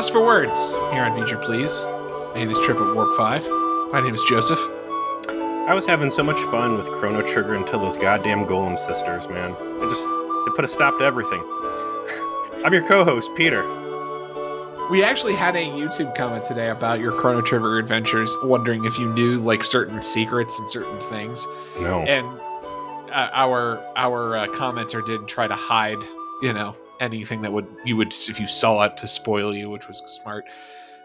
I'm at a loss for words here on Future Please. And his trip at Warp 5. My name is Joseph. I was having so much fun with Chrono Trigger until those goddamn Golem sisters, man. They just they put a stop to everything. I'm your co-host, Peter. We actually had a YouTube comment today about your Chrono Trigger adventures, wondering if you knew like certain secrets and certain things. No. And uh, our our uh, commenter did try to hide, you know, anything that would you would if you saw it to spoil you, which was smart.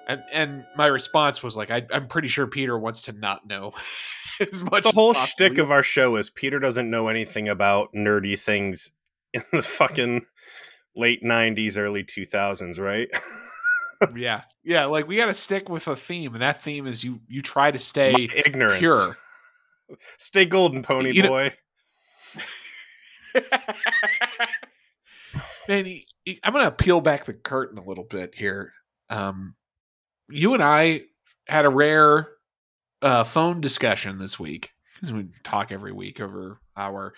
And and my response was like, I, I'm pretty sure Peter wants to not know as much. the whole possible. shtick of our show is Peter doesn't know anything about nerdy things in the fucking late '90s, early 2000s, right? yeah, yeah. Like we got to stick with a theme, and that theme is you you try to My stay ignorance. pure. Stay golden, pony You know- boy. Man, I'm gonna peel back the curtain a little bit here. Um, you and I had a rare uh, phone discussion this week because we talk every week over our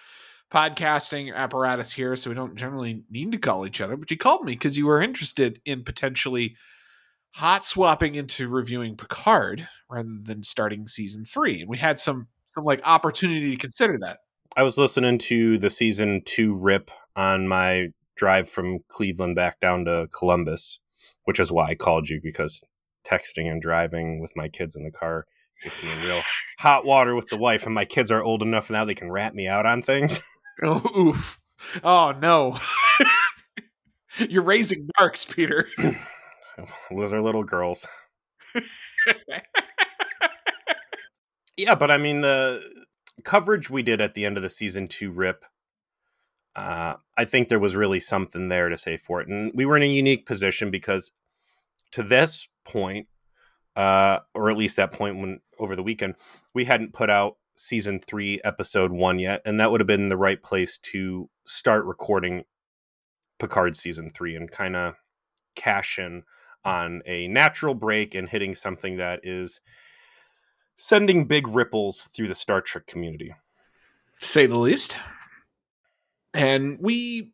podcasting apparatus here, so we don't generally need to call each other. But you called me because you were interested in potentially hot swapping into reviewing Picard rather than starting season three, and we had some some like opportunity to consider that. I was listening to the season two rip on my drive from Cleveland back down to Columbus, which is why I called you because texting and driving with my kids in the car gets me in real hot water with the wife, and my kids are old enough now they can rat me out on things. Oh, oof. Oh, no. You're raising marks, Peter. So, they're little girls. Yeah, but I mean the coverage we did at the end of the season two rip. Uh, I think there was really something there to say for it, and we were in a unique position because to this point, uh, or at least that point when over the weekend, we hadn't put out season three, episode one yet, and that would have been the right place to start recording Picard season three and kind of cash in on a natural break and hitting something that is sending big ripples through the Star Trek community. say the least. And we,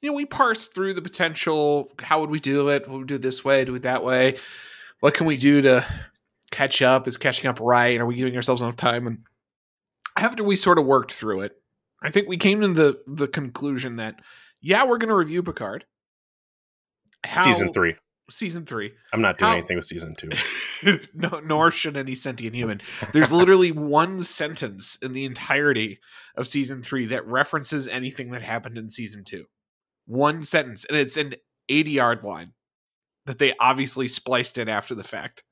you know, we parsed through the potential. How would we do it? Would we do it this way? Do it that way? What can we do to catch up? Is catching up right? Are we giving ourselves enough time? And after we sort of worked through it, I think we came to the the conclusion that yeah, we're going to review Picard. How- season three. Season three. I'm not doing How- anything with season two. no, nor should any sentient human. There's literally one sentence in the entirety of season three that references anything that happened in season two. One sentence, and it's an 80 yard line that they obviously spliced in after the fact.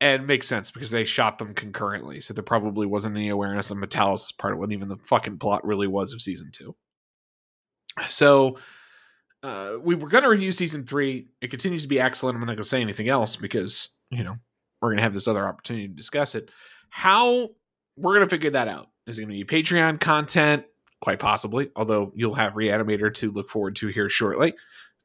And makes sense because they shot them concurrently, so there probably wasn't any awareness of Matalas' part of what even the fucking plot really was of season two. So uh, we were going to review season three. It continues to be excellent. I'm not going to say anything else because you know we're going to have this other opportunity to discuss it. How we're going to figure that out is it going to be Patreon content, quite possibly. Although you'll have Reanimator to look forward to here shortly.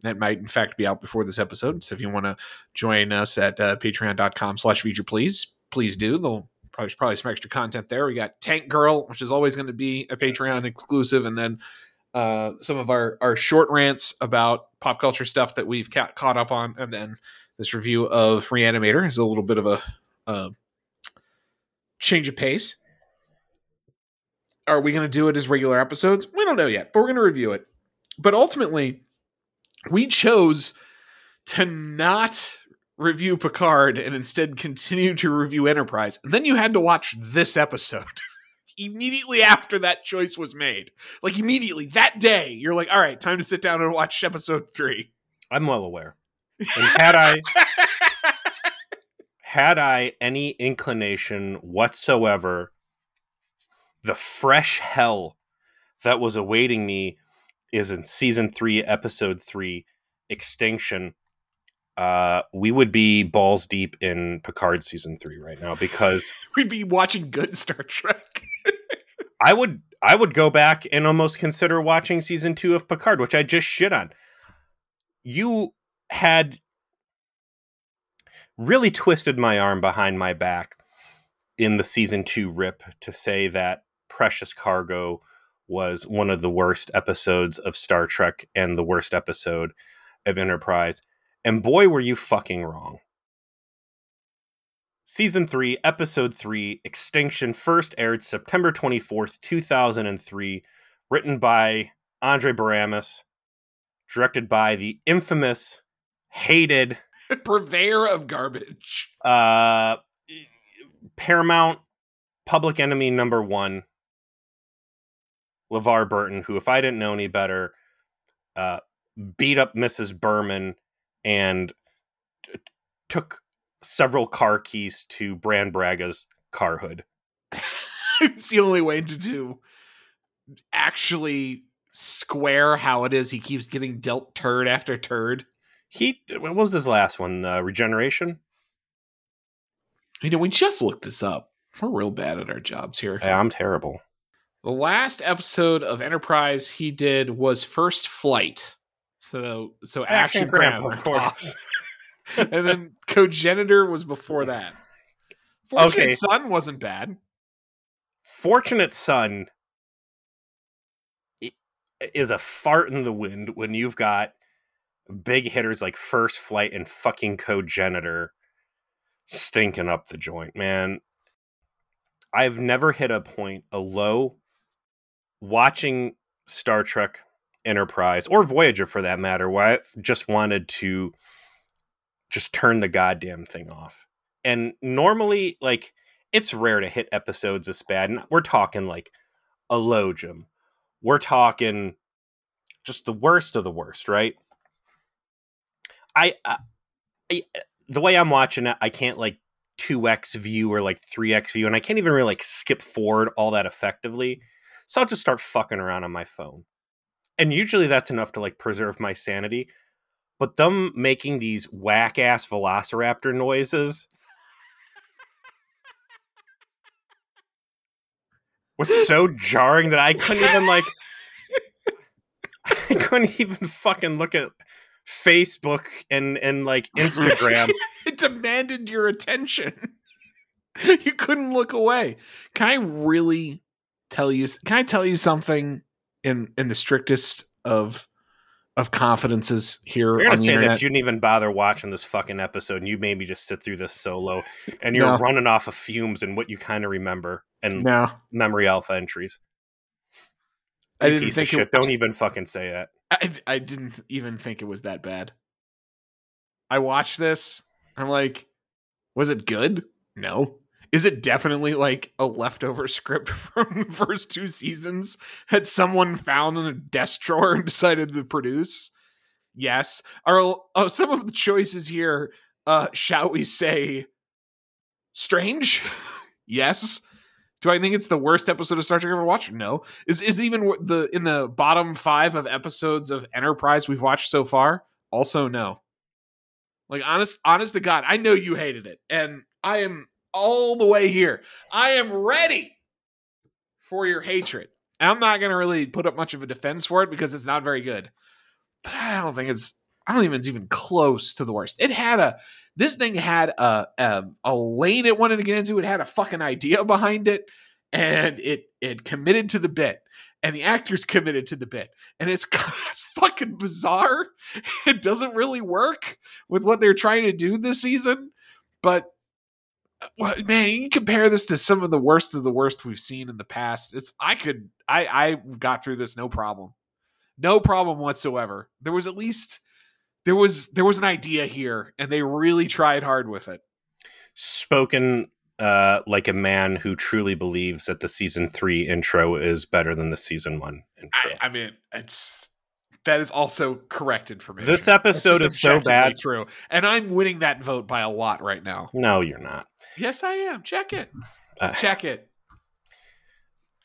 That might in fact be out before this episode. So if you want to join us at uh, Patreon.com/slash Future Please, please do. They'll probably probably some extra content there. We got Tank Girl, which is always going to be a Patreon exclusive, and then uh, some of our our short rants about pop culture stuff that we've ca- caught up on, and then this review of Reanimator is a little bit of a, a change of pace. Are we going to do it as regular episodes? We don't know yet, but we're going to review it. But ultimately, we chose to not review Picard and instead continue to review Enterprise. And then you had to watch this episode. immediately after that choice was made. Like immediately that day, you're like, all right, time to sit down and watch episode three. I'm well aware. And had I had I any inclination whatsoever, the fresh hell that was awaiting me is in season three, episode three, Extinction. Uh, we would be balls deep in Picard season three right now because We'd be watching good Star Trek. I would I would go back and almost consider watching season two of Picard, which I just shit on. You had really twisted my arm behind my back in the season two rip to say that Precious Cargo was one of the worst episodes of Star Trek and the worst episode of Enterprise. And boy, were you fucking wrong. Season 3, Episode 3, Extinction, first aired September 24th, 2003, written by Andre Bormanis, directed by the infamous, hated, purveyor of garbage. uh, Paramount public enemy number one, LeVar Burton, who, if I didn't know any better, uh, beat up Mrs. Berman and t- took several car keys to Brannon Braga's car hood. it's the only way to do actually square how it is he keeps getting dealt turd after turd. He what was his last one? Uh, Regeneration. You know, we just looked this up. We're real bad at our jobs here. Yeah, I'm terrible. The last episode of Enterprise he did was First Flight. So, so Action, Action Grandpa, Grandpa, of course. and then Cogenitor was before that. Fortunate Okay. Son wasn't bad. Fortunate Son is a fart in the wind when you've got big hitters like First Flight and fucking Cogenitor stinking up the joint, man. I've never hit a point, a low, watching Star Trek Enterprise or Voyager for that matter, where I just wanted to just turn the goddamn thing off. And normally, like, it's rare to hit episodes this bad. And we're talking like a logium. We're talking just the worst of the worst, right? I, uh, I, I the way I'm watching it, I can't like 2x view or like 3x view, and I can't even really like skip forward all that effectively. So I'll just start fucking around on my phone. And usually that's enough to like preserve my sanity. But them making these whack ass velociraptor noises was so jarring that I couldn't even like I couldn't even fucking look at Facebook and and like Instagram. it demanded your attention. you couldn't look away. Can I really tell you can I tell you something in in the strictest of of confidences here You're gonna say internet? that you didn't even bother watching this fucking episode and you made me just sit through this solo and you're No. running off of fumes and what you kind of remember and no. memory alpha entries. I You didn't think it, shit. Don't even fucking say that. I, I didn't even think it was that bad. I watched this. I'm like, was it good? No. Is it definitely like a leftover script from the first two seasons that someone found in a desk drawer and decided to produce? Yes. Are uh, some of the choices here, uh, shall we say, strange? yes. Do I think it's the worst episode of Star Trek I've ever watched? No. Is is even the in the bottom five of episodes of Enterprise we've watched so far? Also, no. Like honest, honest to God, I know you hated it, and I am all the way here. I am ready for your hatred. I'm not gonna really put up much of a defense for it because it's not very good. But I don't think it's. I don't even it's even close to the worst. It had a. This thing had a a, a lane it wanted to get into. It had a fucking idea behind it, and it it committed to the bit, and the actors committed to the bit, and it's, it's fucking bizarre. It doesn't really work with what they're trying to do this season, but well, man, you can compare this to some of the worst of the worst we've seen in the past. It's I could I I got through this no problem, no problem whatsoever. There was at least there was there was an idea here, and they really tried hard with it. Spoken uh, like a man who truly believes that the season three intro is better than the season one intro. I, I mean, it's that is also correct information. This episode is so bad. true, and I'm winning that vote by a lot right now. no, you're not. Yes, I am. Check it. Uh, Check it.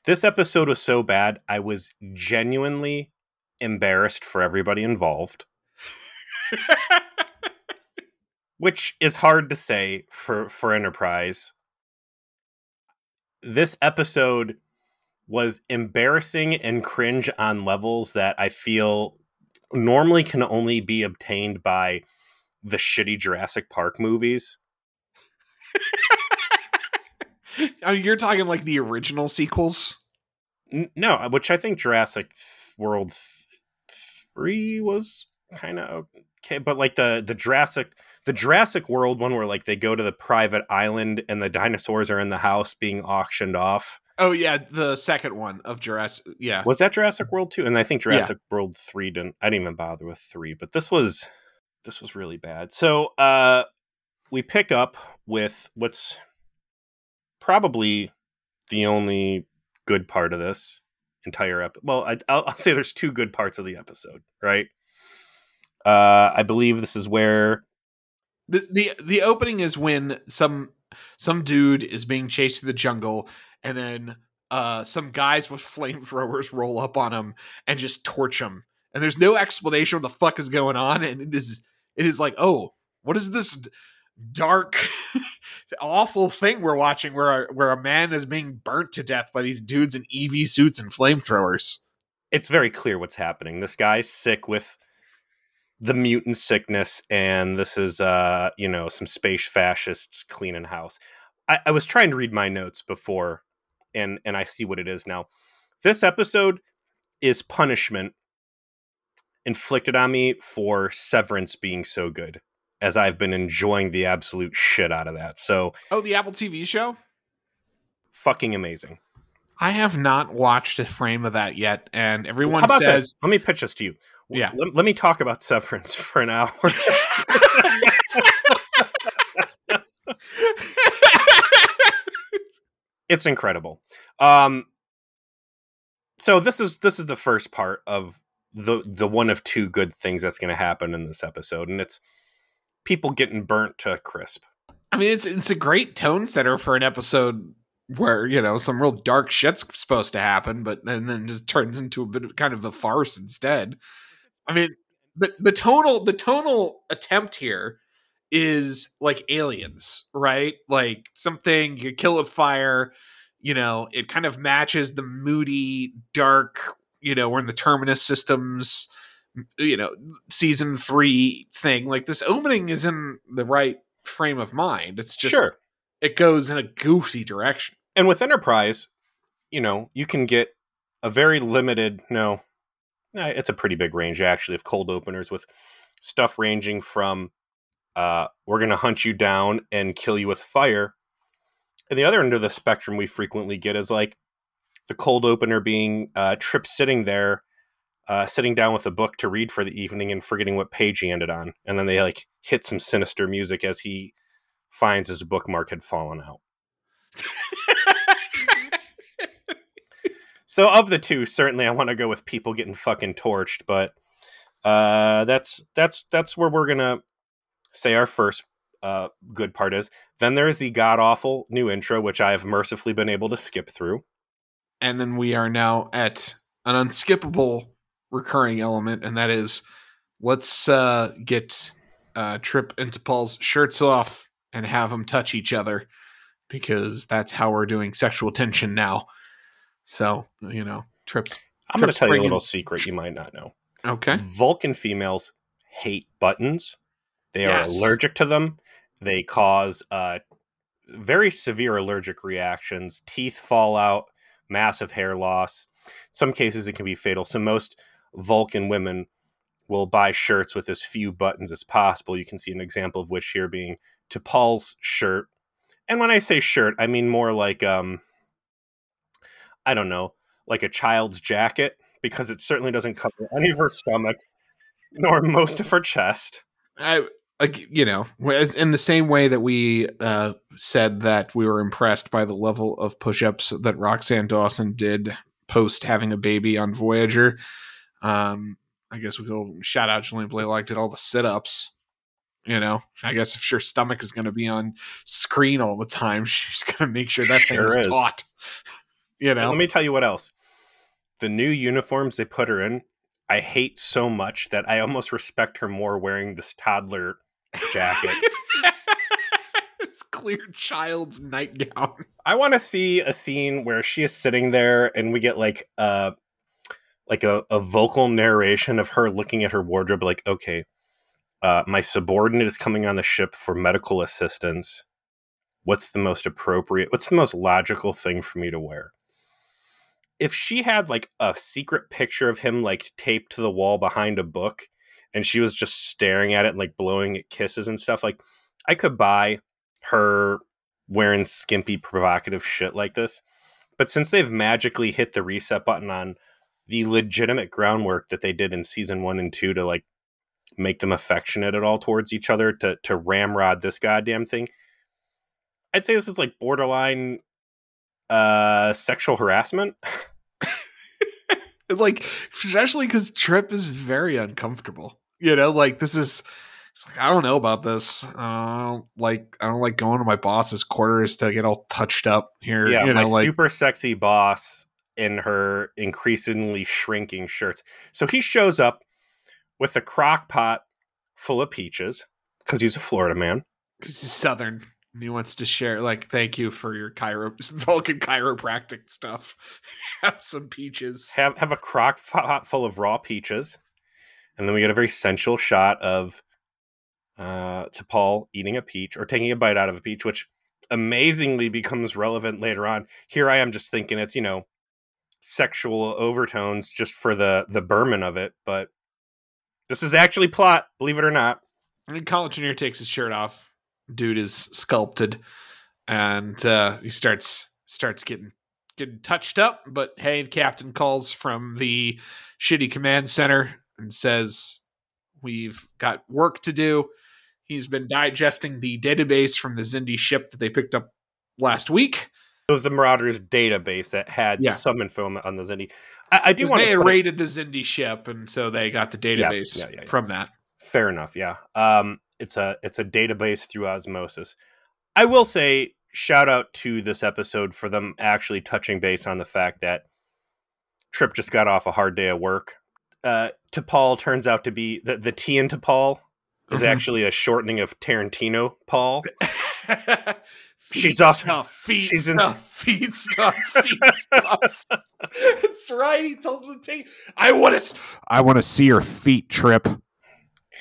this episode was so bad, I was genuinely embarrassed for everybody involved, which is hard to say for for Enterprise. This episode was embarrassing and cringe on levels that I feel normally can only be obtained by the shitty Jurassic Park movies. I mean, oh, you're talking like the original sequels. No, uh, which I think Jurassic World 3 was kind of okay, but like the the Jurassic the Jurassic World one where like they go to the private island and the dinosaurs are in the house being auctioned off. Oh yeah, the second one of Jurassic. Yeah, Was that Jurassic World 2? And I think Jurassic World 3 didn't I didn't even bother with 3, but this was this was really bad. So, uh we pick up with what's probably the only good part of this entire episode. Well, I, I'll, I'll say there's two good parts of the episode, right? Uh, I believe this is where the the the opening is when some some dude is being chased through the jungle, and then uh some guys with flamethrowers roll up on him and just torch him. And there's no explanation what the fuck is going on, and it is it is like, oh, what is this dark, awful thing we're watching where a, where a man is being burnt to death by these dudes in EV suits and flamethrowers? it's very clear what's happening. This guy's sick with the mutant sickness, and this is uh, you know, some space fascists cleaning house. I, I was trying to read my notes before and and I see what it is now. This episode is punishment inflicted on me for Severance being so good, as I've been enjoying the absolute shit out of that. So Oh, the Apple TV show. fucking amazing. I have not watched a frame of that yet, and everyone about says this? Let me pitch this to you. Yeah. Let, let me talk about Severance for an hour. it's incredible. Um, so this is this is the first part of the the one of two good things that's going to happen in this episode, and it's people getting burnt to crisp. I mean, it's it's a great tone setter for an episode where you know some real dark shit's supposed to happen, but and then just turns into a bit of kind of a farce instead. I mean, the the tonal the tonal attempt here is like aliens, right? Like something you kill with fire. You know, it kind of matches the moody, dark. You know, we're in the terminus systems. You know, season three thing. Like this opening is in the right frame of mind. It's just sure. it goes in a goofy direction. And with Enterprise, you know, you can get a very limited, no, it's a pretty big range actually of cold openers with stuff ranging from uh, we're going to hunt you down and kill you with fire. And the other end of the spectrum we frequently get is like the cold opener being uh, Trip sitting there, uh, sitting down with a book to read for the evening and forgetting what page he ended on. And then they like hit some sinister music as he finds his bookmark had fallen out. So of the two, certainly I want to go with people getting fucking torched, but uh, that's that's that's where we're gonna say our first uh, good part is. Then there's the god awful new intro, which I have mercifully been able to skip through. and then we are now at an unskippable recurring element, and that is let's uh, get uh, Trip into Paul's shirts off and have them touch each other because that's how we're doing sexual tension now. So you know, Trip's I'm going to tell you a little secret you might not know. okay. Vulcan females hate buttons. They are allergic to them. They cause uh, very severe allergic reactions, teeth fall out, massive hair loss. Some cases it can be fatal. So most Vulcan women will buy shirts with as few buttons as possible. You can see an example of which here being T'Pol's shirt. And when I say shirt, I mean more like um I don't know, like a child's jacket because it certainly doesn't cover any of her stomach nor most of her chest. I, ag- you know, as in the same way that we uh, said that we were impressed by the level of push-ups that Roxann Dawson did post having a baby on Voyager. Um, I guess we go shout out Jolene Blalock did all the sit-ups. You know, I guess if her stomach is going to be on screen all the time, she's going to make sure that thing is is. taut. You And let me tell you what else. The new uniforms they put her in, I hate so much that I almost respect her more wearing this toddler jacket. it's clear child's nightgown. I want to see a scene where she is sitting there and we get like uh like a, a vocal narration of her looking at her wardrobe like, okay, uh, my subordinate is coming on the ship for medical assistance. What's the most appropriate? What's the most logical thing for me to wear? If she had like a secret picture of him like taped to the wall behind a book and she was just staring at it and like blowing it kisses and stuff. Like I could buy her wearing skimpy provocative shit like this. But since they've magically hit the reset button on the legitimate groundwork that they did in season one and two to like make them affectionate at all towards each other to to ramrod this goddamn thing. I'd say this is like borderline uh sexual harassment. It's like especially because Trip is very uncomfortable. You know, like this is. Like, I don't know about this. I don't like I don't like going to my boss's quarters to get all touched up here. Yeah, you know, my like super sexy boss in her increasingly shrinking shirts. So he shows up with a crock pot full of peaches because he's a Florida man. because he's southern. He wants to share. Like, thank you for your chiro Vulcan chiropractic stuff. Have some peaches. Have have a crock pot full of raw peaches, and then we get a very sensual shot of uh T'Pol eating a peach or taking a bite out of a peach, which amazingly becomes relevant later on. Here I am just thinking it's you know sexual overtones just for the the Berman of it, but this is actually plot, believe it or not. And college engineer takes his shirt off. Dude is sculpted, and uh, he starts starts getting getting touched up. But hey, the captain calls from the shitty command center and says, "We've got work to do." He's been digesting the database from the Xindi ship that they picked up last week. It was the Marauders database that had Yeah. some info on the Xindi. I, I do want they to had it- raided the Xindi ship, and so they got the database yeah, yeah. from that. Fair enough, yeah. Um, it's a it's a database through osmosis. I will say shout out to this episode for them actually touching base on the fact that Trip just got off a hard day of work. Uh, T'Pol turns out to be the the T in T'Pol is Mhm. actually a shortening of Tarantino Paul. She's off- stuff, feet she's in- stuff, feet stuff, feet stuff. That's right. He told him to take. I want to. I want to see her feet. Trip.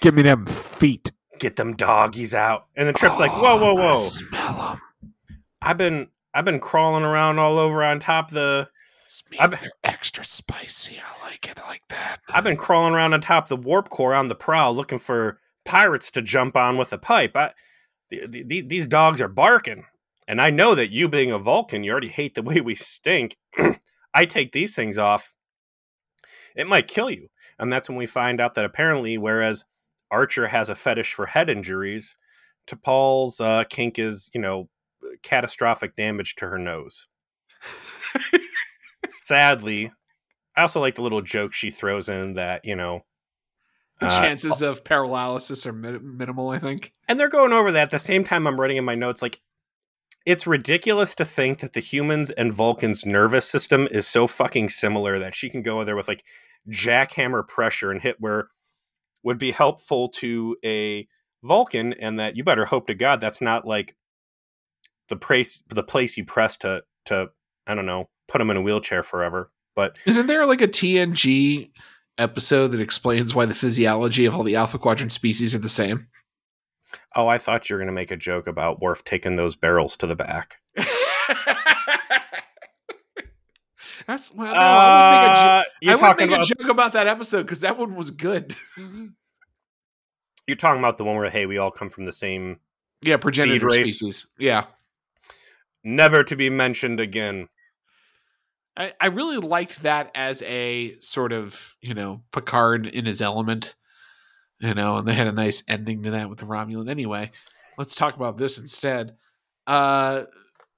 Give me them feet. Get them doggies out. And then Trip's like, whoa, oh, whoa, whoa. Smell them. I've been I've been crawling around all over on top of the This I've- they're extra spicy. I like it like that. I've been crawling around on top of the warp core on the prowl looking for pirates to jump on with a pipe. I, the, the, the- these dogs are barking. And I know that you being a Vulcan, you already hate the way we stink. I take these things off, it might kill you. And that's when we find out that apparently, whereas Archer has a fetish for head injuries, T'Pol's uh, kink is, you know, catastrophic damage to her nose. Sadly, I also like the little joke she throws in that, you know, The uh, chances of paralysis are min- minimal. I think. and they're going over that at the same time I'm writing in my notes like it's ridiculous to think that the humans and Vulcan's nervous system is so fucking similar that she can go in there with like jackhammer pressure and hit where would be helpful to a Vulcan and that you better hope to God that's not like the place the place you press to to I don't know put him in a wheelchair forever but Isn't there like a TNG episode that explains why the physiology of all the Alpha Quadrant species are the same? oh I thought you were gonna make a joke about Worf taking those barrels to the back That's well, no, I would make a, uh, jo- I would make about a joke about that episode because that one was good. You're talking about the one where hey, we all come from the same, yeah, progenitor race. species. Yeah, never to be mentioned again. I, I really liked that as a sort of you know Picard in his element. You know, and they had a nice ending to that with the Romulan. Anyway, let's talk about this instead. Uh,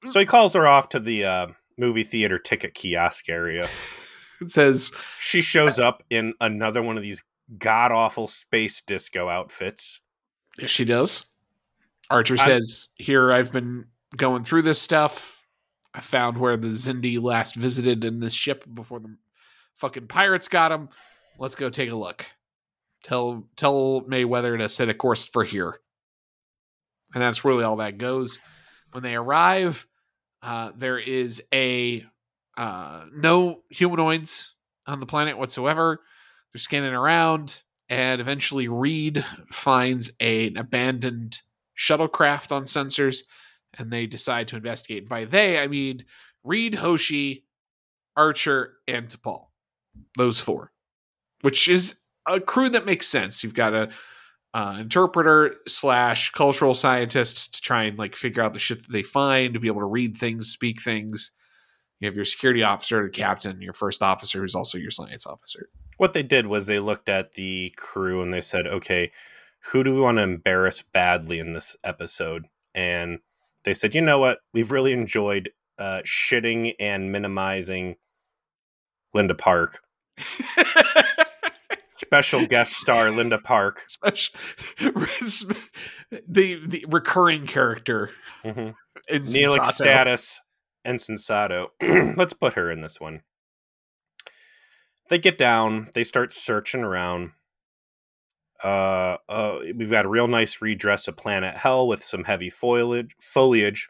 So he calls her off to the uh, movie theater ticket kiosk area. it says She shows up in another one of these god awful space disco outfits. She does. Archer I- says, Here, I've been going through this stuff. I found where the Xindi last visited in this ship before the fucking pirates got him. Let's go take a look. Tell tell Mayweather to set a course for here. And that's really all that goes. When they arrive, uh, there is a uh, no humanoids on the planet whatsoever. They're scanning around, and eventually Reed finds an abandoned shuttlecraft on sensors, and they decide to investigate. By they, I mean Reed, Hoshi, Archer, and T'Pol. Those four, which is a crew that makes sense. You've got a uh, interpreter slash cultural scientist to try and like figure out the shit that they find to be able to read things, speak things. You have your security officer, the captain, your first officer, who's also your science officer. What they did was they looked at the crew and they said, okay, who do we want to embarrass badly in this episode? And they said, you know what? We've really enjoyed uh, shitting and minimizing Linda Park. Special guest star Linda Park. Special, the the recurring character. Mm-hmm. Neelix status Ensign Sato. Let's put her in this one. They get down. They start searching around. Uh, uh, we've got a real nice redress of Planet Hell with some heavy foliage, foliage,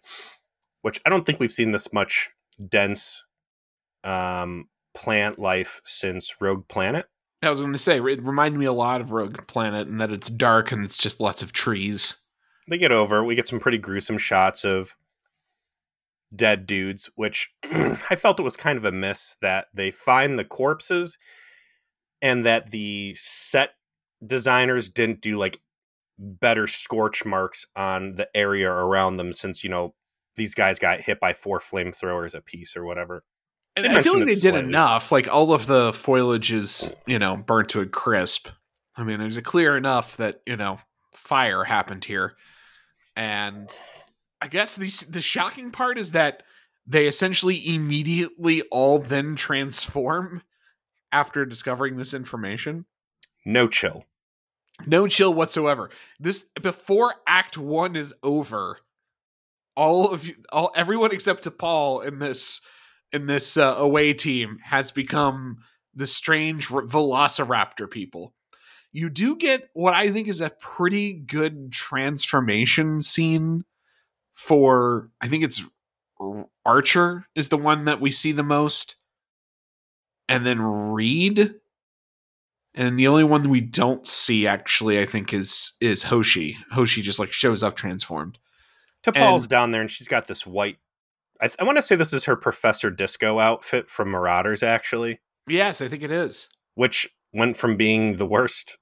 which I don't think we've seen this much dense um, plant life since Rogue Planet. I was going to say it reminded me a lot of Rogue Planet and that it's dark and it's just lots of trees. They get over. We get some pretty gruesome shots of dead dudes, which I felt it was kind of a miss that they find the corpses and that the set designers didn't do like better scorch marks on the area around them since you know these guys got hit by four flamethrowers a piece or whatever. And I feel like they did enough. Like all of the foliage is, you know, burnt to a crisp. I mean, a clear enough that you know fire happened here, and I guess the the shocking part is that they essentially immediately all then transform after discovering this information. No chill. No chill whatsoever. This before Act One is over, all of you, all everyone except T'Pol in this in this uh, away team has become the strange Velociraptor people. You do get what I think is a pretty good transformation scene for. I think it's Archer is the one that we see the most, and then Reed and the only one we don't see actually i think is is hoshi hoshi just like shows up transformed T'Pol's down there and she's got this white i, I want to say this is her professor disco outfit from marauders actually yes i think it is which went from being the worst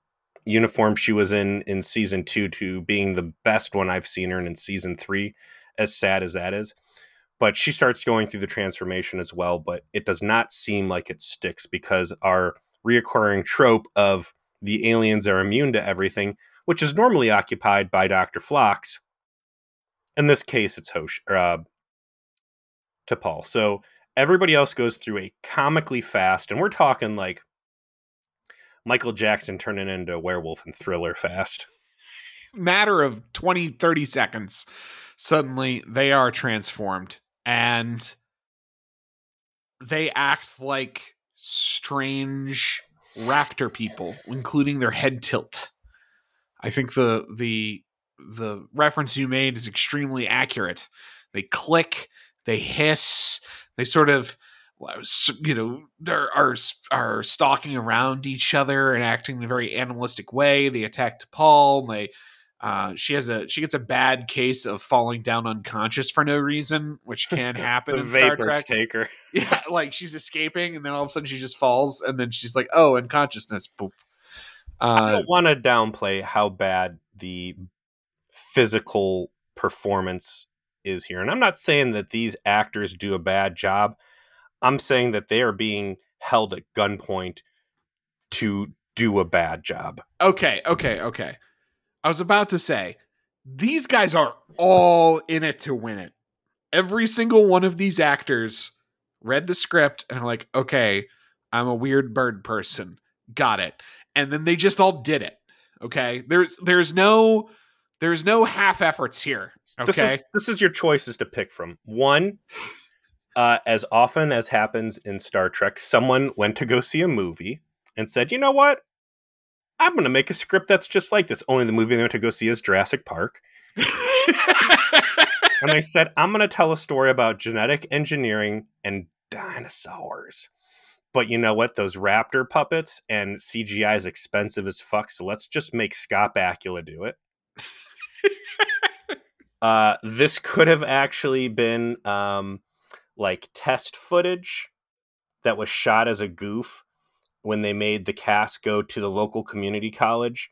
uniform she was in in season two to being the best one i've seen her in in season three as sad as that is but she starts going through the transformation as well but it does not seem like it sticks because our reoccurring trope of the aliens are immune to everything, which is normally occupied by Dr. Phlox. In this case, it's Hosh, uh, T'Pol. So everybody else goes through a comically fast, and we're talking like Michael Jackson turning into a werewolf and thriller fast. Matter of 20, 30 seconds. Suddenly they are transformed and they act like strange raptor people, including their head tilt. I think the the the reference you made is extremely accurate. They click, they hiss, they sort of you know are are stalking around each other and acting in a very animalistic way. They attack T'Pol. They uh, she has a she gets a bad case of falling down unconscious for no reason, which can happen in Star Trek. Take her. Yeah, like she's escaping, and then all of a sudden she just falls, and then she's like, "Oh, unconsciousness." Boop. Uh, I don't want to downplay how bad the physical performance is here, and I'm not saying that these actors do a bad job. I'm saying that they are being held at gunpoint to do a bad job. Okay, okay, okay. I was about to say, these guys are all in it to win it. Every single one of these actors read the script and are like, okay, I'm a weird bird person. Got it. And then they just all did it. Okay. There's there's no there's no half efforts here. Okay. This is, this is your choices to pick from. One, uh, as often as happens in Star Trek, someone went to go see a movie and said, you know what? I'm going to make a script that's just like this. Only the movie they went to go see is Jurassic Park. and they said, I'm going to tell a story about genetic engineering and dinosaurs. But you know what? Those raptor puppets and CGI is expensive as fuck. So let's just make Scott Bakula do it. uh, this could have actually been um, like test footage that was shot as a goof when they made the cast go to the local community college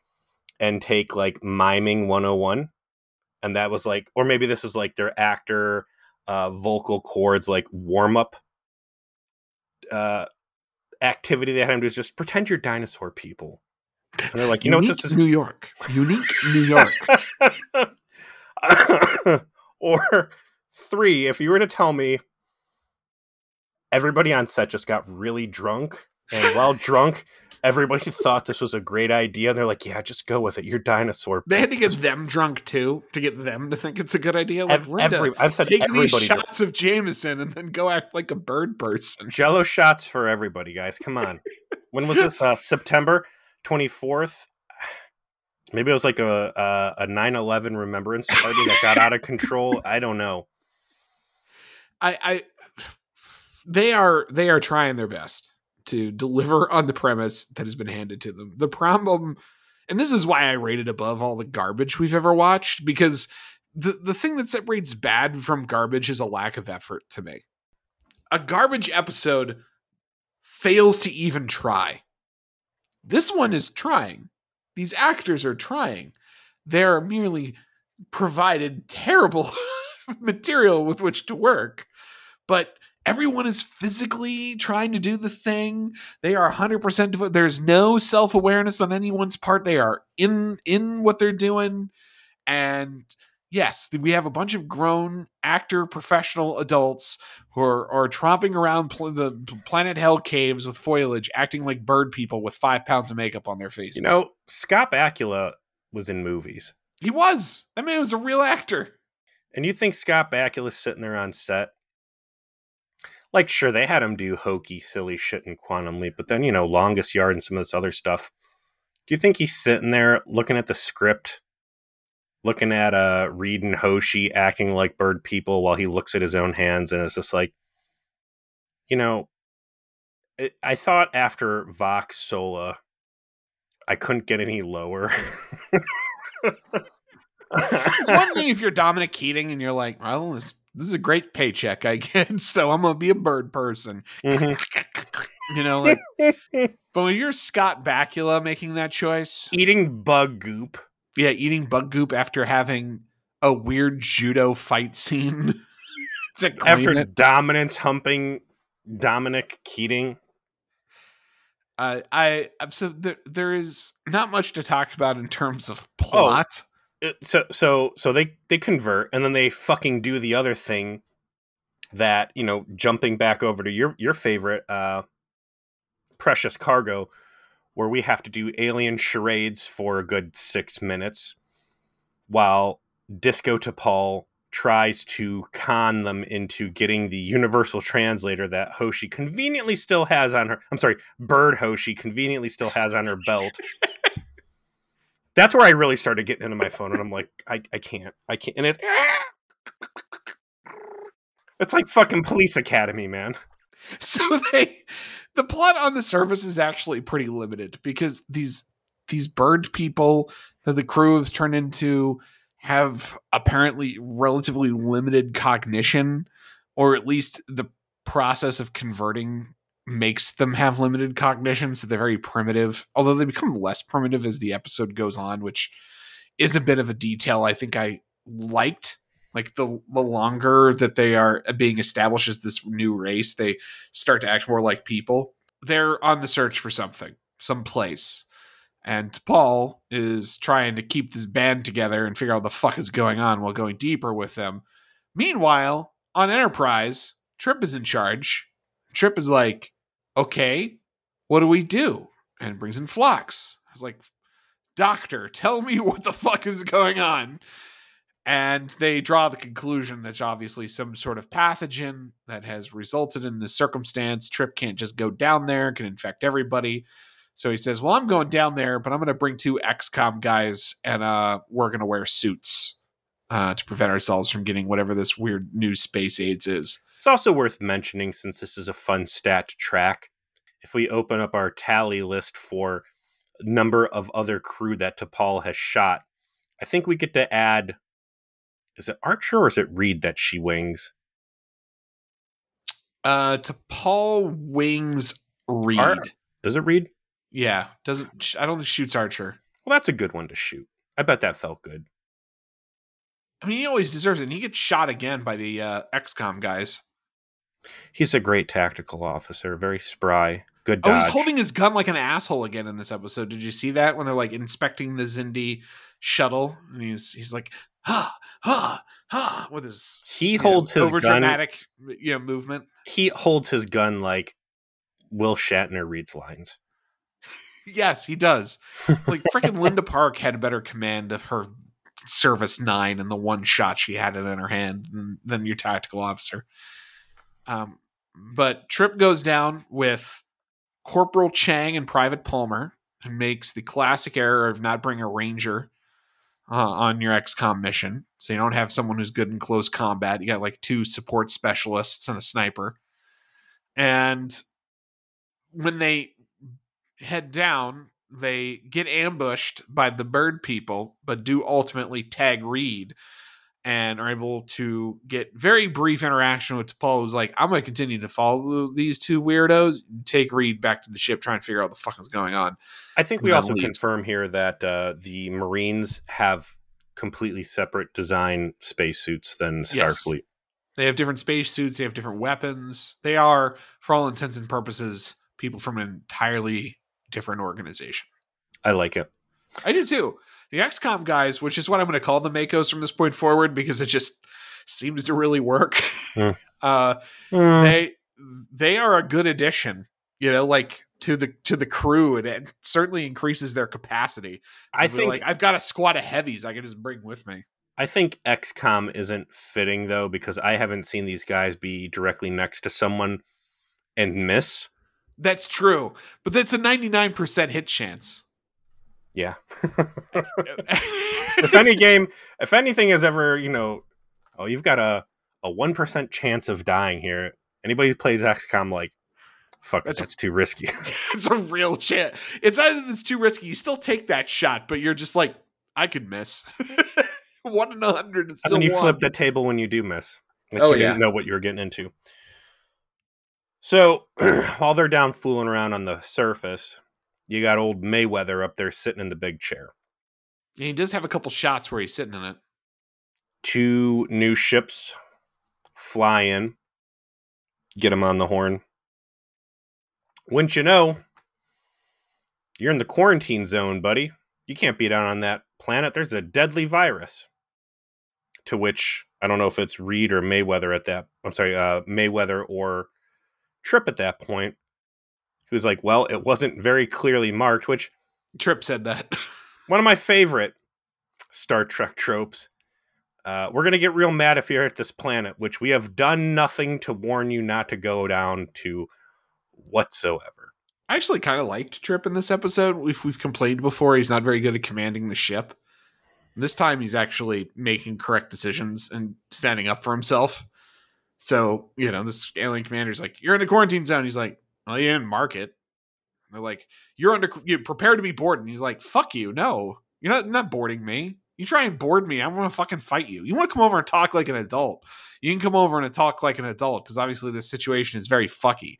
and take like miming 101 and that was like or maybe this was like their actor uh vocal cords like warm up uh activity they had him do is just pretend you're dinosaur people and they're like you know what this is New York. Unique New York. or three, if you were to tell me everybody on set just got really drunk, and while drunk, everybody thought this was a great idea, and they're like, "Yeah, just go with it. You're dinosaur." They had to get them drunk too to get them to think it's a good idea. Like, Ev- Linda, every, I've said take these shots of Jameson and then go act like a bird person. Jello shots for everybody, guys. Come on. When was this? Uh, September twenty fourth. Maybe it was like a a, a 9-11 remembrance party that got out of control. I don't know. I, I, they are they are trying their best to deliver on the premise that has been handed to them. The problem, and this is why I rate it above all the garbage we've ever watched, because the the thing that separates bad from garbage is a lack of effort to me. A garbage episode fails to even try. This one is trying. These actors are trying. They're merely provided terrible material with which to work, but everyone is physically trying to do the thing. They are 100% devoted. There's no self-awareness on anyone's part. They are in in what they're doing and yes, we have a bunch of grown actor professional adults who are, are tromping around pl- the planet hell caves with foliage, acting like bird people with five pounds of makeup on their faces. You know, Scott Bakula was in movies. he was. I mean, he was a real actor. And you think Scott Bakula's sitting there on set? Like, sure, they had him do hokey, silly shit in Quantum Leap, but then, you know, Longest Yard and some of this other stuff. Do you think he's sitting there looking at the script, looking at uh, Reed and Hoshi acting like bird people while he looks at his own hands and it's just like, you know, it, I thought after Vox Sola, I couldn't get any lower. It's one thing if you're Dominic Keating and you're like, well, this this is a great paycheck I get, so I'm gonna be a bird person. Mhm. You know, like, but when you're Scott Bakula making that choice, Eating bug goop. Yeah, eating bug goop after having a weird judo fight scene after it. dominance humping Dominic Keating. Uh, I so there, there is not much to talk about in terms of plot. Uh, So so so they they convert and then they fucking do the other thing that you know jumping back over to your your favorite uh precious cargo where we have to do alien charades for a good six minutes while disco T'Pol tries to con them into getting the universal translator that hoshi conveniently still has on her i'm sorry bird hoshi conveniently still has on her belt. That's where i really started getting into my phone and i'm like i, I can't i can't and it's it's like fucking police academy man. So they the plot on the surface is actually pretty limited because these these bird people that the crew has turned into have apparently relatively limited cognition or at least the process of converting makes them have limited cognition so they're very primitive although they become less primitive as the episode goes on which is a bit of a detail i think i liked like the the longer that they are uh, being established as this new race they start to act more like people they're on the search for something some place. And T'Pol is trying to keep this band together and figure out what the fuck is going on while going deeper with them. Meanwhile on enterprise trip is in charge. Trip is like okay what do we do? And brings in Phlox i was like doctor tell me what the fuck is going on and they draw the conclusion that's obviously some sort of pathogen that has resulted in this circumstance. Trip can't just go down there, can infect everybody. So he says, Well, I'm going down there, but I'm going to bring two XCOM guys and uh, we're going to wear suits uh, to prevent ourselves from getting whatever this weird new space AIDS is. It's also worth mentioning, since this is a fun stat to track, if we open up our tally list for number of other crew that T'Pol has shot, I think we get to add. Is it Archer or is it Reed that she wings? Uh, to Paul Wings Reed. Ar- Does it Reed? Yeah, doesn't. I don't think shoots Archer. Well, that's a good one to shoot. I bet that felt good. I mean, he always deserves it. And he gets shot again by the uh, XCOM guys. He's a great tactical officer, very spry, good Oh, he's holding his gun like an asshole again in this episode. Did you see that when they're like inspecting the Xindi shuttle? And he's he's like, ha, ha, ha, with his he you know, holds his over dramatic you know movement. He holds his gun like Will Shatner reads lines. Yes, he does. Like freaking Linda Park had better command of her service nine and the one shot she had it in her hand than, than your tactical officer. Um, but Trip goes down with Corporal Chang and Private Palmer makes the classic error of not bringing a ranger uh, on your XCOM mission. So you don't have someone who's good in close combat. You got like two support specialists and a sniper. And when they head down, they get ambushed by the bird people, but do ultimately tag Reed and are able to get very brief interaction with T'Pol, who's like, I'm going to continue to follow these two weirdos, take Reed back to the ship, try and figure out what the fuck is going on. I think we And also leaves. confirm here that uh, the Marines have completely separate design spacesuits than Yes. Starfleet. They have different space suits, they have different weapons. They are, for all intents and purposes, people from an entirely different organization. I like it. I do too. The XCOM guys, which is what I'm going to call the MACOs from this point forward, because it just seems to really work. Hmm. uh, they they are a good addition, you know, like to the to the crew, and it certainly increases their capacity. I They're think like I've got a squad of heavies I can just bring with me. I think XCOM isn't fitting though because I haven't seen these guys be directly next to someone and miss. That's true, but that's a 99% hit chance. Yeah. if any game, if anything has ever, you know, oh, you've got a a one percent chance of dying here. Anybody who plays XCOM, like, fuck, That's that's, too risky. it's a real chance. It's not that it's too risky. You still take that shot, but you're just like, I could miss. one in a hundred is and still then you one. flip the table when you do miss. Like Oh, you yeah. didn't know what you were getting into. So while they're down fooling around on the surface, you got old Mayweather up there sitting in the big chair. And he does have a couple shots where he's sitting in it. Two new ships fly in, get him on the horn. Wouldn't you know, you're in the quarantine zone, buddy. You can't be down on that planet. There's a deadly virus. To which I don't know if it's Reed or Mayweather at that. I'm sorry, uh, Mayweather or Trip at that point. He was like, "Well, it wasn't very clearly marked." Which Trip said that. one of my favorite Star Trek tropes. Uh, we're gonna get real mad if you're at this planet, which we have done nothing to warn you not to go down to whatsoever. I actually kind of liked Trip in this episode. If we've complained before, he's not very good at commanding the ship. This time, he's actually making correct decisions and standing up for himself. So, you know, this alien commander's like, "You're in the quarantine zone." He's like, "Well, you didn't mark it." They're like, "You're under. You prepare to be boarded." And he's like, "Fuck you! No, you're not not boarding me. You try and board me, I'm gonna fucking fight you. You want to come over and talk like an adult? You can come over and talk like an adult because obviously this situation is very fucky."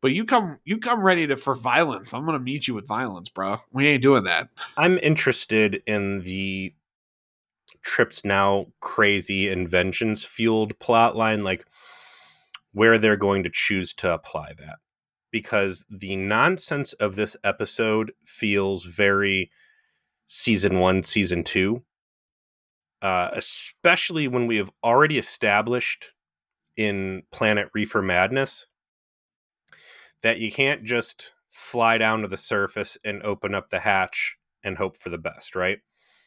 But you come you come ready to for violence. I'm gonna meet you with violence, bro. We ain't doing that. I'm interested in the trips now crazy vengeance fueled plot line, like where they're going to choose to apply that. Because the nonsense of this episode feels very season one, season two. Uh, especially when we have already established in Planet Reefer Madness that you can't just fly down to the surface and open up the hatch and hope for the best, right?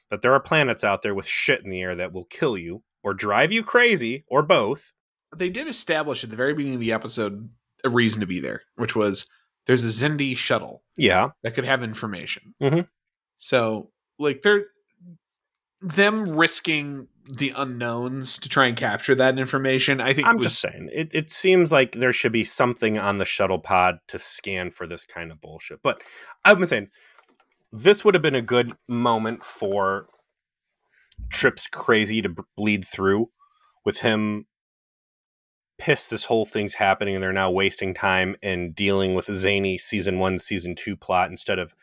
That there are planets out there with shit in the air that will kill you or drive you crazy or both. They did establish at the very beginning of the episode a reason to be there, which was there's a Xindi shuttle Yeah. that could have information. Mhm. So, like, they're them risking the unknowns to try and capture that information. I think I'm was just saying, it, it seems like there should be something on the shuttle pod to scan for this kind of bullshit. But I'm saying this would have been a good moment for Trips Crazy to b- bleed through with him pissed this whole thing's happening and they're now wasting time and dealing with zany season one, season two plot instead of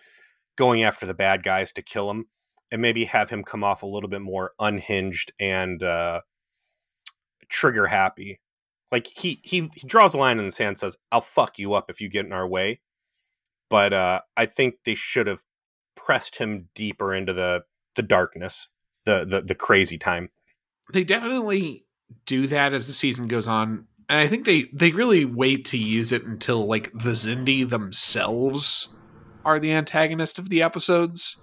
going after the bad guys to kill him and maybe have him come off a little bit more unhinged and uh, trigger happy. Like he he he draws a line in the sand, says, "I'll fuck you up if you get in our way." But uh, I think they should have pressed him deeper into the the darkness, the the the crazy time. They definitely do that as the season goes on. And I think they they really wait to use it until like the Xindi themselves are the antagonist of the episodes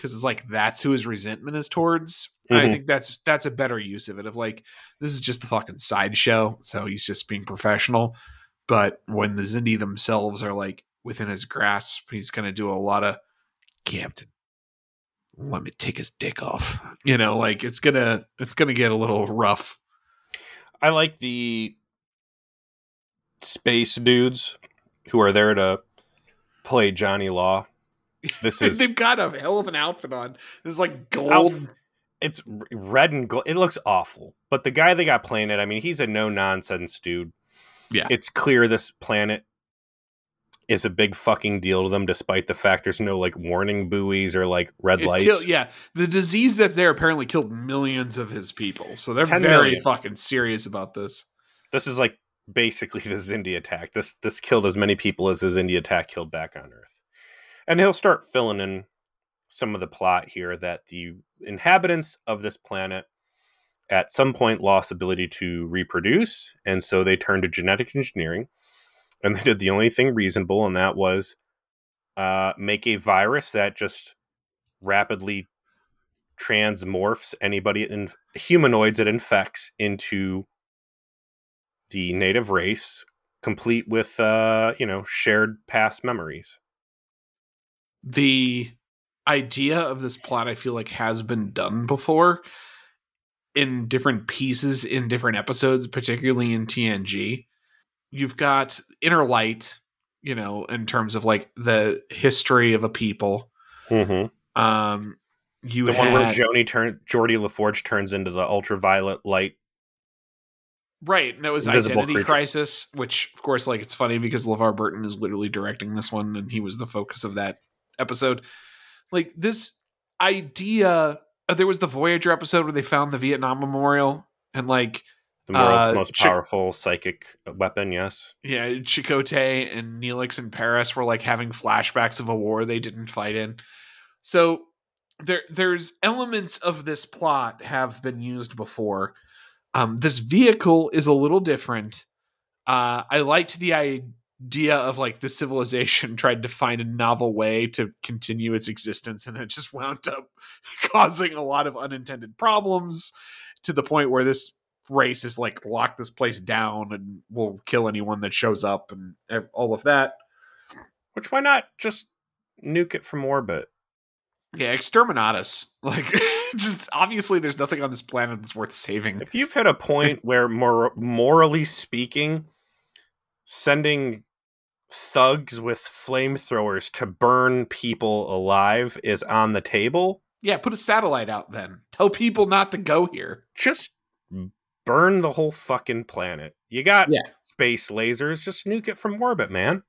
because it's like that's who his resentment is towards. Mm-hmm. I think that's that's a better use of it. Of like this is just the fucking sideshow, so he's just being professional. But when the Xindi themselves are like within his grasp, he's gonna do a lot of Captain. Let me take his dick off. You know, like it's gonna it's gonna get a little rough. I like the space dudes who are there to play Johnny Law this is they've got a hell of an outfit on. This is like gold. it's red and gold. It looks awful. But the guy they got playing it, I mean, he's a no nonsense dude. Yeah. It's clear this planet is a big fucking deal to them, despite the fact there's no like warning buoys or like red it lights. Kill, yeah, the disease that's there apparently killed millions of his people, so they're very million. fucking serious about this. This is like basically the Xindi attack. This this killed as many people as the Xindi attack killed back on Earth and he'll start filling in some of the plot here that the inhabitants of this planet at some point lost ability to reproduce and so they turned to genetic engineering and they did the only thing reasonable and that was uh, make a virus that just rapidly transmorphs anybody in humanoids it infects into the native race complete with uh, you know shared past memories the idea of this plot I feel like has been done before in different pieces in different episodes, particularly in TNG. You've got Inner Light, you know, in terms of like the history of a people. Mm-hmm. Um, you the had, one where Joni turn Geordi LaForge turns into the ultraviolet light. Right, and it was Identity creature. Crisis, which of course, like it's funny because LeVar Burton is literally directing this one, and he was the focus of that episode. Like this idea, uh, there was the Voyager episode where they found the Vietnam Memorial and like the world's uh, most powerful Ch- psychic weapon. Yes. Yeah, Chakotay and Neelix and Paris were like having flashbacks of a war they didn't fight in. So there, there's elements of this plot have been used before. Um, this vehicle is a little different. Uh, I liked the idea of like the civilization tried to find a novel way to continue its existence and it just wound up causing a lot of unintended problems to the point where this race is like lock this place down and will kill anyone that shows up and all of that which why not just nuke it from orbit yeah exterminatus like just obviously there's nothing on this planet that's worth saving if you've hit a point where more morally speaking sending thugs with flamethrowers to burn people alive is on the table. Yeah, put a satellite out then. Tell people not to go here. Just burn the whole fucking planet. You got yeah. space lasers, just nuke it from orbit, man.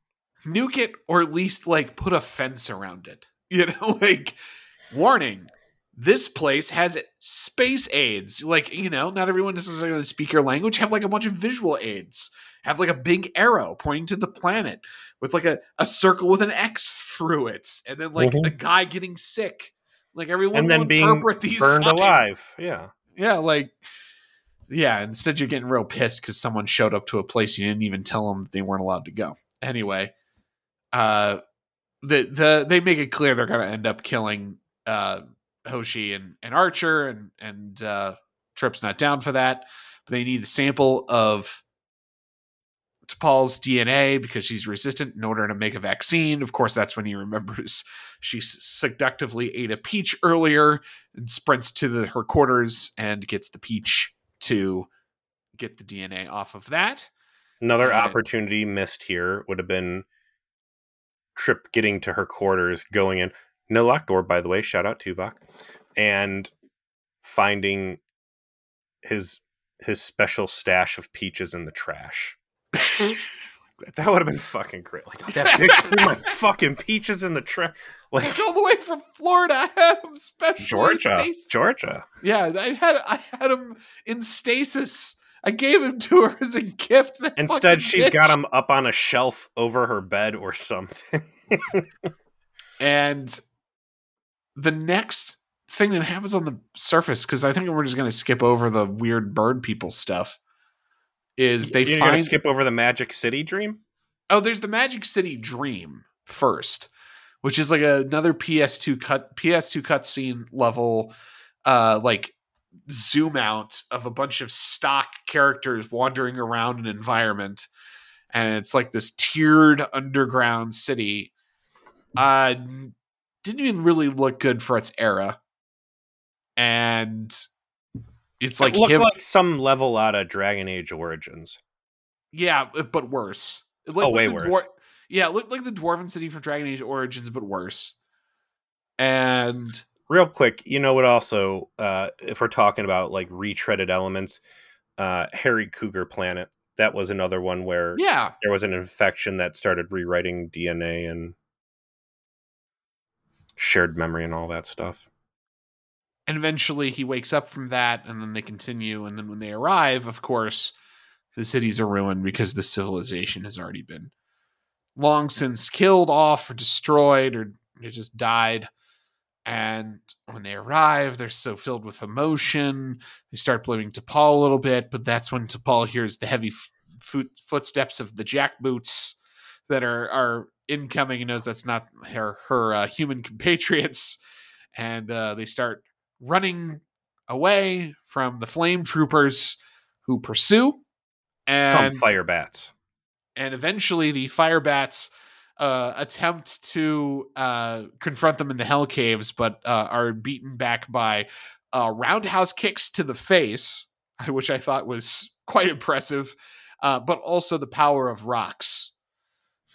Nuke it or at least like put a fence around it. You know, like warning. This place has space aids. Like, you know, not everyone necessarily going to speak your language. Have like a bunch of visual aids have like a big arrow pointing to the planet with like a, a circle with an X through it, and then like mm-hmm. a guy getting sick. Like everyone and then being these burned signs. alive. Yeah, yeah, like yeah. Instead, you're getting real pissed because someone showed up to a place you didn't even tell them they weren't allowed to go. Anyway, uh, the the they make it clear they're to end up killing uh Hoshi and, and Archer, and and uh, Trip's not down for that. But they need a sample of T'Pol's DNA because she's resistant in order to make a vaccine. Of course, that's when he remembers she seductively ate a peach earlier and sprints to the, her quarters and gets the peach to get the DNA off of that. Another and, opportunity missed here would have been Trip getting to her quarters, going in. No locked door, by the way. Shout out to Tuvok. And finding his his special stash of peaches in the trash. that would have been fucking great. Like oh, that threw my fucking peaches in the trash. Like all the way from Florida, I had him special Georgia, stasis. Georgia. Yeah, I had I had him in stasis. I gave him to her as a gift. Instead, she's bitch. got him up on a shelf over her bed or something. And the next thing that happens on the surface, because I think we're just going to skip over the weird bird people stuff, is they You're find. skip over the Magic City dream. oh, there's the Magic City Dream first, which is like another PS2 cut PS2 cutscene level, uh, like zoom out of a bunch of stock characters wandering around an environment, and it's like this tiered underground city. Uh, didn't even really look good for its era, and it's like it looked him- like some level out of Dragon Age Origins. Yeah, uh, but worse. It Oh, way worse. yeah, it looked like the Dwarven City from Dragon Age Origins, but worse. And Real quick, you know what? Also, uh, if we're talking about like retreaded elements, uh, Harry Cougar Planet. That was another one where yeah, there was an infection that started rewriting DNA and shared memory and all that stuff. And eventually he wakes up from that, and then they continue. And then when they arrive, of course, the cities are ruined because the civilization has already been long since killed off or destroyed, or it just died. And when they arrive, they're so filled with emotion. They start blaming T'Pol a little bit, but that's when T'Pol hears the heavy f- footsteps of the jackboots that are are incoming and knows that's not her her uh, human compatriots, and uh, they start running away from the flame troopers who pursue. Come And fire bats. and eventually the fire bats uh, attempt to uh, confront them in the hell caves, but uh, are beaten back by uh, roundhouse kicks to the face, which I thought was quite impressive, uh, but also the power of rocks.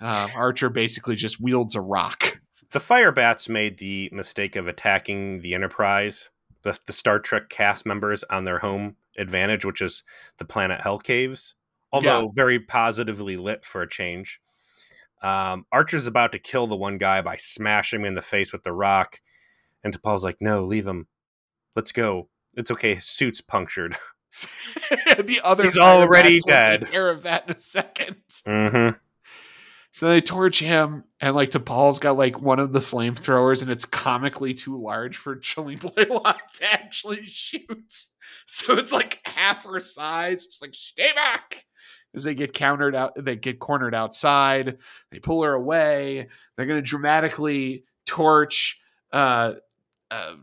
Uh, Archer basically just wields a rock. The fire bats made the mistake of attacking the Enterprise, the, the Star Trek cast members on their home advantage, which is the planet Hell Caves. Although Yeah. very positively lit for a change. Um, Archer's about to kill the one guy by smashing him in the face with the rock, and T'Pol's like, "No, leave him. Let's go. It's okay. His suit's punctured." the other He's already will take dead. care of that in a second. mm-hmm. So they torch him, and like T'Pol's got like one of the flamethrowers, and it's comically too large for Jolene Blalock to actually shoot. So it's like half her size. It's like stay back as they get countered out. They get cornered outside. They pull her away. They're going to dramatically torch uh, uh,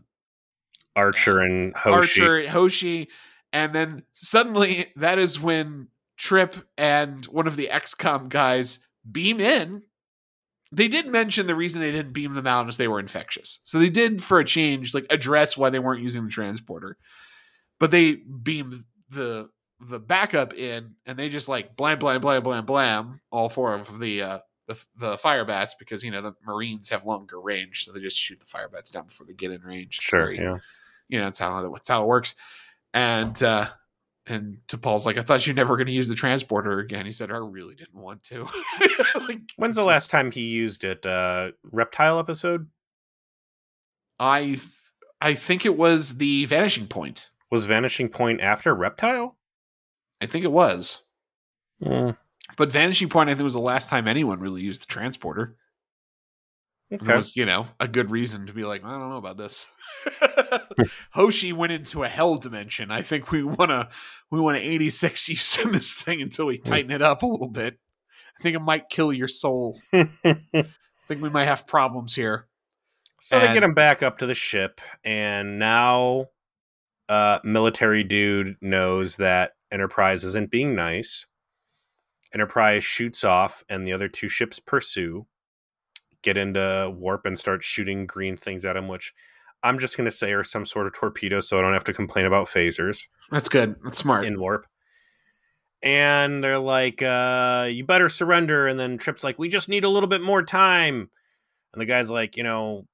Archer and Hoshi. Archer, and Hoshi, and then suddenly that is when Trip and one of the XCOM guys beam in. They did mention the reason they didn't beam them out is they were infectious. So they did, for a change, like address why they weren't using the transporter. But they beamed the the backup in, and they just like blam blam blam blam blam all four of the uh, the the fire bats because you know the Marines have longer range, so they just shoot the fire bats down before they get in range. Sure, yeah. you know, that's how that's how it works. And uh and T'Pol's like, I thought you're never going to use the transporter again. He said, I really didn't want to. Like, When's the just- last time he used it? Uh, reptile episode I I think it was the vanishing point. was Vanishing Point after Reptile. I think it was, Mm, but vanishing point I think was the last time anyone really used the transporter. Okay. It was you know a good reason to be like, I don't know about this. Hoshi went into a hell dimension. I think we want to we want to 86 use in this thing until we tighten it up a little bit. I think it might kill your soul. I think we might have problems here. So they get him back up to the ship, and now uh, military dude knows that Enterprise isn't being nice. Enterprise shoots off, and the other two ships pursue, get into warp, and start shooting green things at him, which I'm just going to say are some sort of torpedo so I don't have to complain about phasers That's good. That's smart. in warp. And they're like, uh, you better surrender. And then Trip's like, we just need a little bit more time. And the guy's like, you know,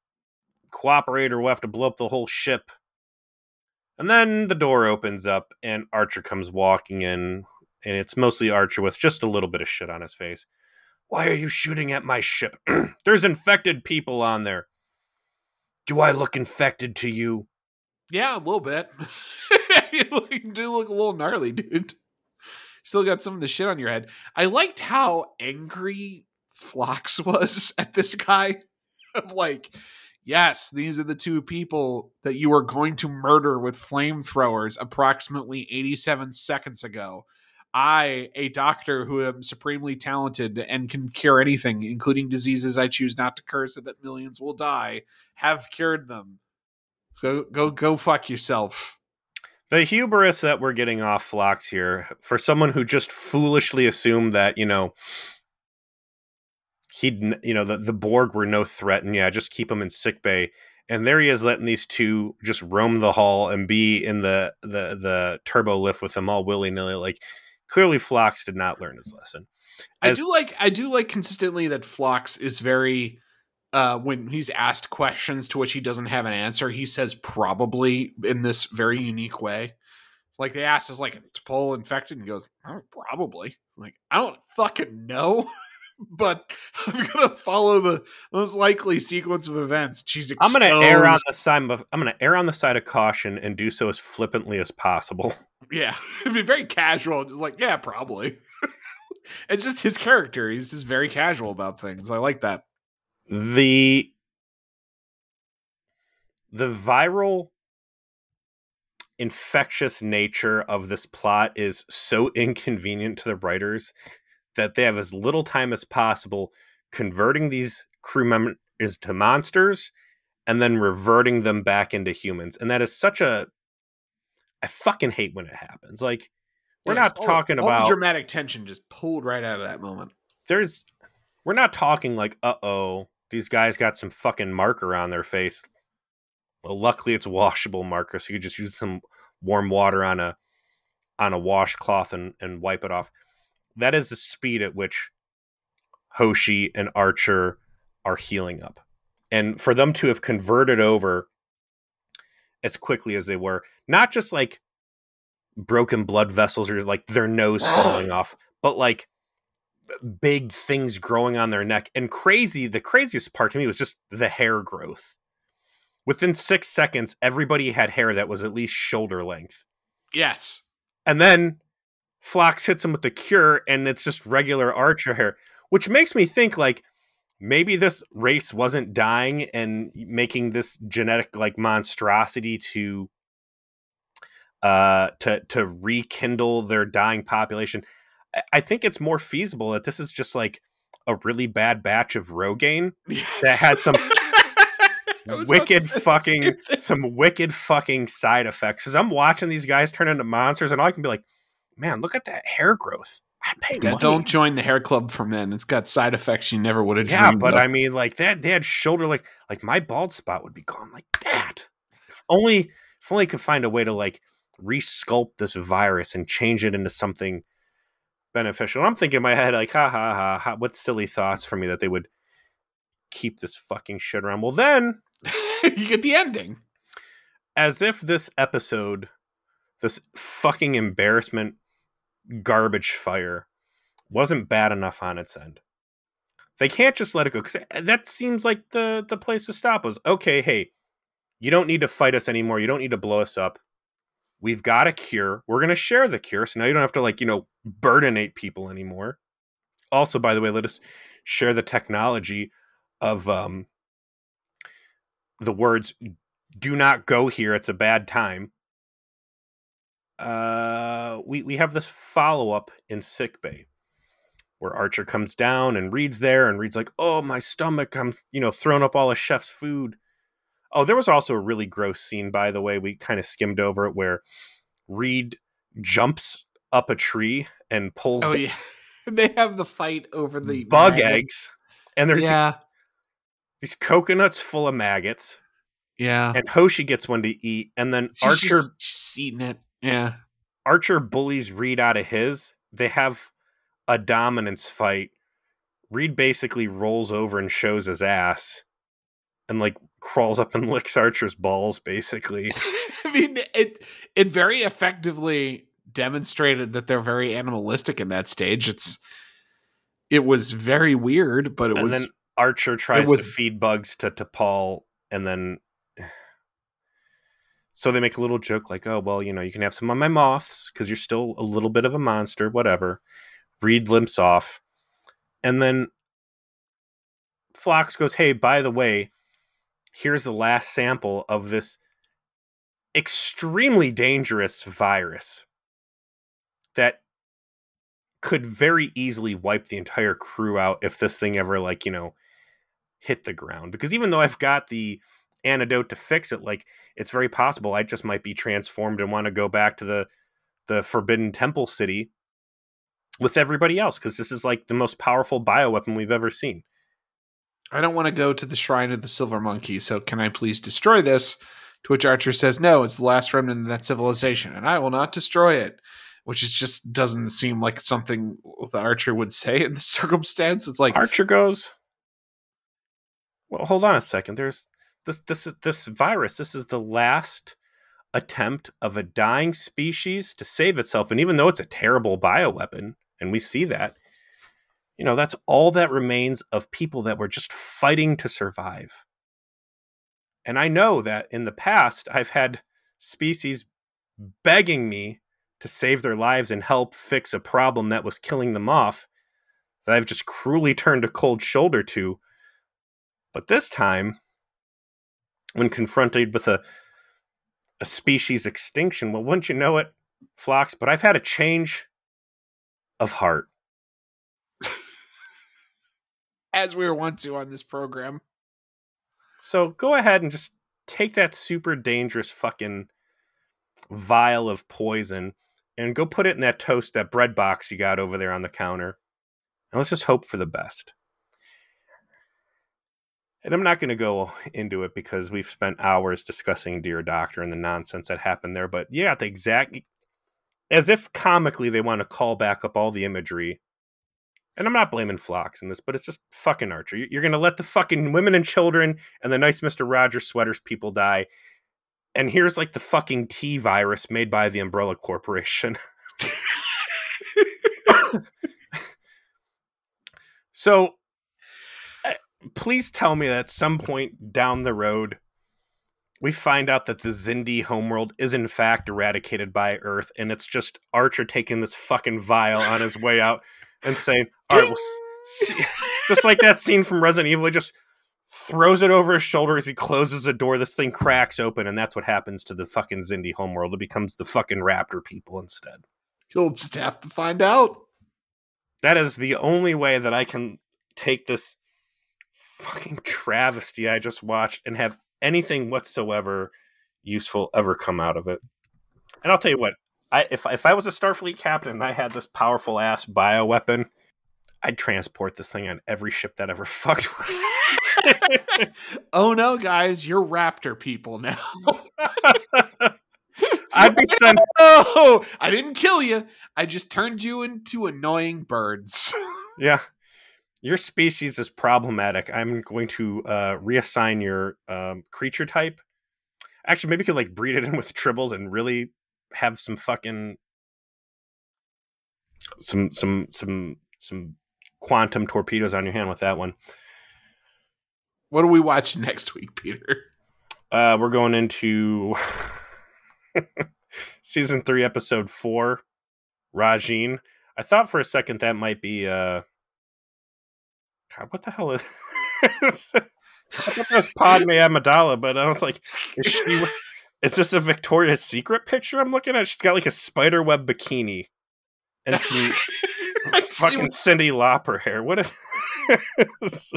cooperate or we'll have to blow up the whole ship. And then the door opens up and Archer comes walking in, and it's mostly Archer with just a little bit of shit on his face. Why are you shooting at my ship? There's infected people on there. Do I look infected to you? Yeah, a little bit. you, do look a little gnarly, dude. Still got some of the shit on your head. I liked how angry Phlox was at this guy. Of like, yes, these are the two people that you were going to murder with flamethrowers approximately 87 seconds ago. I, a doctor who am supremely talented and can cure anything, including diseases I choose not to curse so that millions will die, have cured them. Go go go fuck yourself. The hubris that we're getting off Phlox here, for someone who just foolishly assumed that, you know, he'd you know the, the borg were no threat and yeah just keep him in sick bay and there he is letting these two just roam the hall and be in the the the turbo lift with them all willy-nilly like clearly Phlox did not learn his lesson As, i do like i do like consistently that Phlox is very uh when he's asked questions to which he doesn't have an answer he says probably in this very unique way like they asked us like it's T'Pol infected and he goes oh, probably like i don't fucking know but I'm gonna follow the most likely sequence of events. She's exposed. I'm gonna err on the side of I'm gonna err on the side of caution and do so as flippantly as possible. Yeah, it'd be very casual, just like yeah, probably. it's just his character. He's just very casual about things. I like that. The the viral infectious nature of this plot is so inconvenient to the writers that they have as little time as possible converting these crew members to monsters and then reverting them back into humans. And that is such a I fucking hate when it happens. Like we're not all, talking all about dramatic tension just pulled right out of that moment. There's we're not talking like, uh-oh, these guys got some fucking marker on their face. Well, luckily it's washable marker, so you could just use some warm water on a on a washcloth and, and wipe it off that is the speed at which Hoshi and Archer are healing up. And for them to have converted over as quickly as they were, not just like broken blood vessels or like their nose falling off, but like big things growing on their neck. And crazy, the craziest part to me was just the hair growth. Within six seconds, everybody had hair that was at least shoulder length. Yes. And then Phlox hits him with the cure, and it's just regular Archer hair, which makes me think like maybe this race wasn't dying and making this genetic like monstrosity to uh to to rekindle their dying population. I think it's more feasible that this is just like a really bad batch of Rogaine yes. that had some wicked fucking some wicked fucking side effects. Because I'm watching these guys turn into monsters, and all I can be like, man, look at that hair growth. I'd pay yeah, money. Don't join the hair club for men. It's got side effects you never would have yeah, but of. I mean, like that, they had shoulder like like my bald spot would be gone like that. If only if only I could find a way to like resculpt this virus and change it into something beneficial. And I'm thinking in my head like, ha ha ha, ha what silly thoughts for me that they would keep this fucking shit around. Well, then you get the ending. As if this episode, this fucking embarrassment garbage fire wasn't bad enough on its end. They can't just let it go because that seems like the the place to stop was okay. Hey, you don't need to fight us anymore. You don't need to blow us up. We've got a cure. We're gonna share the cure, so now you don't have to like you know burdenate people anymore. Also, by the way, let us share the technology of um, the words "Do not go here. It's a bad time." Uh, we we have this follow up in sick bay where Archer comes down and Reed's there, and Reed's like, "Oh, my stomach! I'm you know throwing up all a chef's food." Oh, there was also a really gross scene, by the way. We kind of skimmed over it where Reed jumps up a tree and pulls. Oh yeah, they have the fight over the bug maggots. eggs, and there's yeah. these, these coconuts full of maggots. Yeah, and Hoshi gets one to eat, and then she's Archer just, she's eating it. Yeah. Archer bullies Reed out of his. They have a dominance fight. Reed basically rolls over and shows his ass. And like crawls up and licks Archer's balls, basically. I mean, it it very effectively demonstrated that they're very animalistic in that stage. It's it was very weird, but it and was then Archer tries was- to feed bugs to T'Pol, and then so they make a little joke like, "Oh, well, you know, you can have some of my moths because you're still a little bit of a monster, whatever." Reed limps off, and then Phlox goes, "Hey, by the way, here's the last sample of this extremely dangerous virus that could very easily wipe the entire crew out if this thing ever like you know hit the ground because even though i've got the antidote to fix it like it's very possible i just might be transformed and want to go back to the the forbidden temple city with everybody else because this is like the most powerful bioweapon we've ever seen I don't want to go to the shrine of the silver monkey, so can I please destroy this? To which Archer says, No, it's the last remnant of that civilization, and I will not destroy it. Which is just doesn't seem like something that Archer would say in the circumstance. It's like archer goes well hold on a second there's this this this virus this is the last attempt of a dying species to save itself and even though it's a terrible bioweapon and we see that you know that's all that remains of people that were just fighting to survive and i know that in the past i've had species begging me to save their lives and help fix a problem that was killing them off that I've just cruelly turned a cold shoulder to. But this time, when confronted with a a species extinction, well, wouldn't you know it, Phlox? But I've had a change of heart. as we were wont to on this program. So go ahead and just take that super dangerous fucking vial of poison and go put it in that toast, that bread box you got over there on the counter. And let's just hope for the best. And I'm not going to go into it because we've spent hours discussing Dear Doctor and the nonsense that happened there. But yeah, the exact, as if comically they want to call back up all the imagery. And I'm not blaming Phlox in this, but it's just fucking Archer. You- You're going to let the fucking women and children and the nice Mr. Rogers sweaters people die. And here's like the fucking T virus made by the Umbrella Corporation. so please tell me that at some point down the road we find out that the Xindi homeworld is in fact eradicated by Earth, and it's just Archer taking this fucking vial on his way out and saying, "All right, we'll see. just like that scene from Resident Evil, he just throws it over his shoulder as he closes the door. This thing cracks open, and that's what happens to the fucking Xindi homeworld. It becomes the fucking Raptor people instead. You'll just have to find out. That is the only way that I can take this fucking travesty I just watched and have anything whatsoever useful ever come out of it. And I'll tell you what, I if if I was a Starfleet captain and I had this powerful ass bioweapon, I'd transport this thing on every ship that ever fucked with. oh no, guys, you're Raptor people now. I'd be sent oh, I didn't kill you. I just turned you into annoying birds. Yeah. Your species is problematic. I'm going to uh, reassign your um, creature type. Actually, maybe you could like breed it in with tribbles and really have some fucking some some some some quantum torpedoes on your hand with that one. what are we watching next week, Peter? Uh, we're going into season three, episode four, Rajiin. I thought for a second that might be uh God, what the hell is I thought that was Padme Amidala, but I was like, is she is this a Victoria's Secret picture I'm looking at? She's got like a spider web bikini and some fucking Cyndi Lauper hair. What is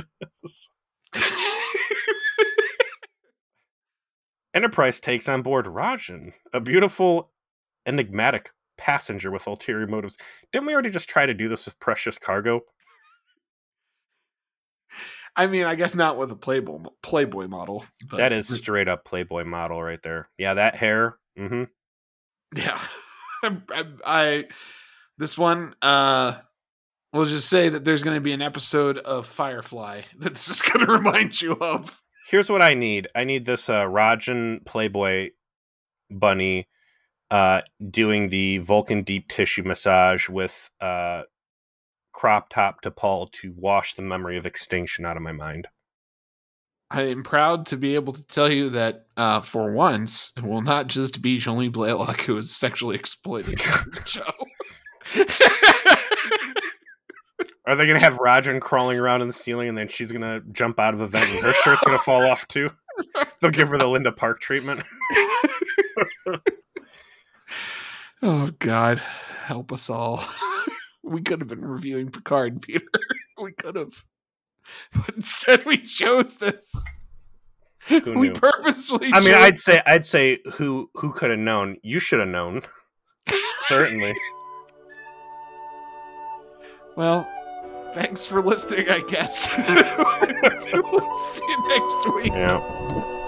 Enterprise takes on board Rajiin, a beautiful, enigmatic passenger with ulterior motives. Didn't we already just try to do this with Precious Cargo? I mean, I guess not with a Playboy Playboy model. But that is straight up Playboy model right there. Yeah, that hair. Mm-hmm. yeah. I, I, I this one. uh We'll just say that there's going to be an episode of Firefly that this is going to remind you of. Here's what I need. I need this uh, Rajiin Playboy bunny uh, doing the Vulcan deep tissue massage with uh, crop top T'Pol to wash the memory of extinction out of my mind. I am proud to be able to tell you that uh, for once, it will not just be Jolie Blalock who is sexually exploited on the show. Are they going to have Rajiin crawling around in the ceiling and then she's going to jump out of a vent and her shirt's going to fall off too? They'll give her the Linda Park treatment. oh, God. Help us all. We could have been reviewing Picard, Peter. We could have. But instead, we chose this. Who we purposely I mean, chose I'd say I'd say who who could have known? You should have known. Certainly. Well, thanks for listening, I guess. we'll see you next week. Yeah.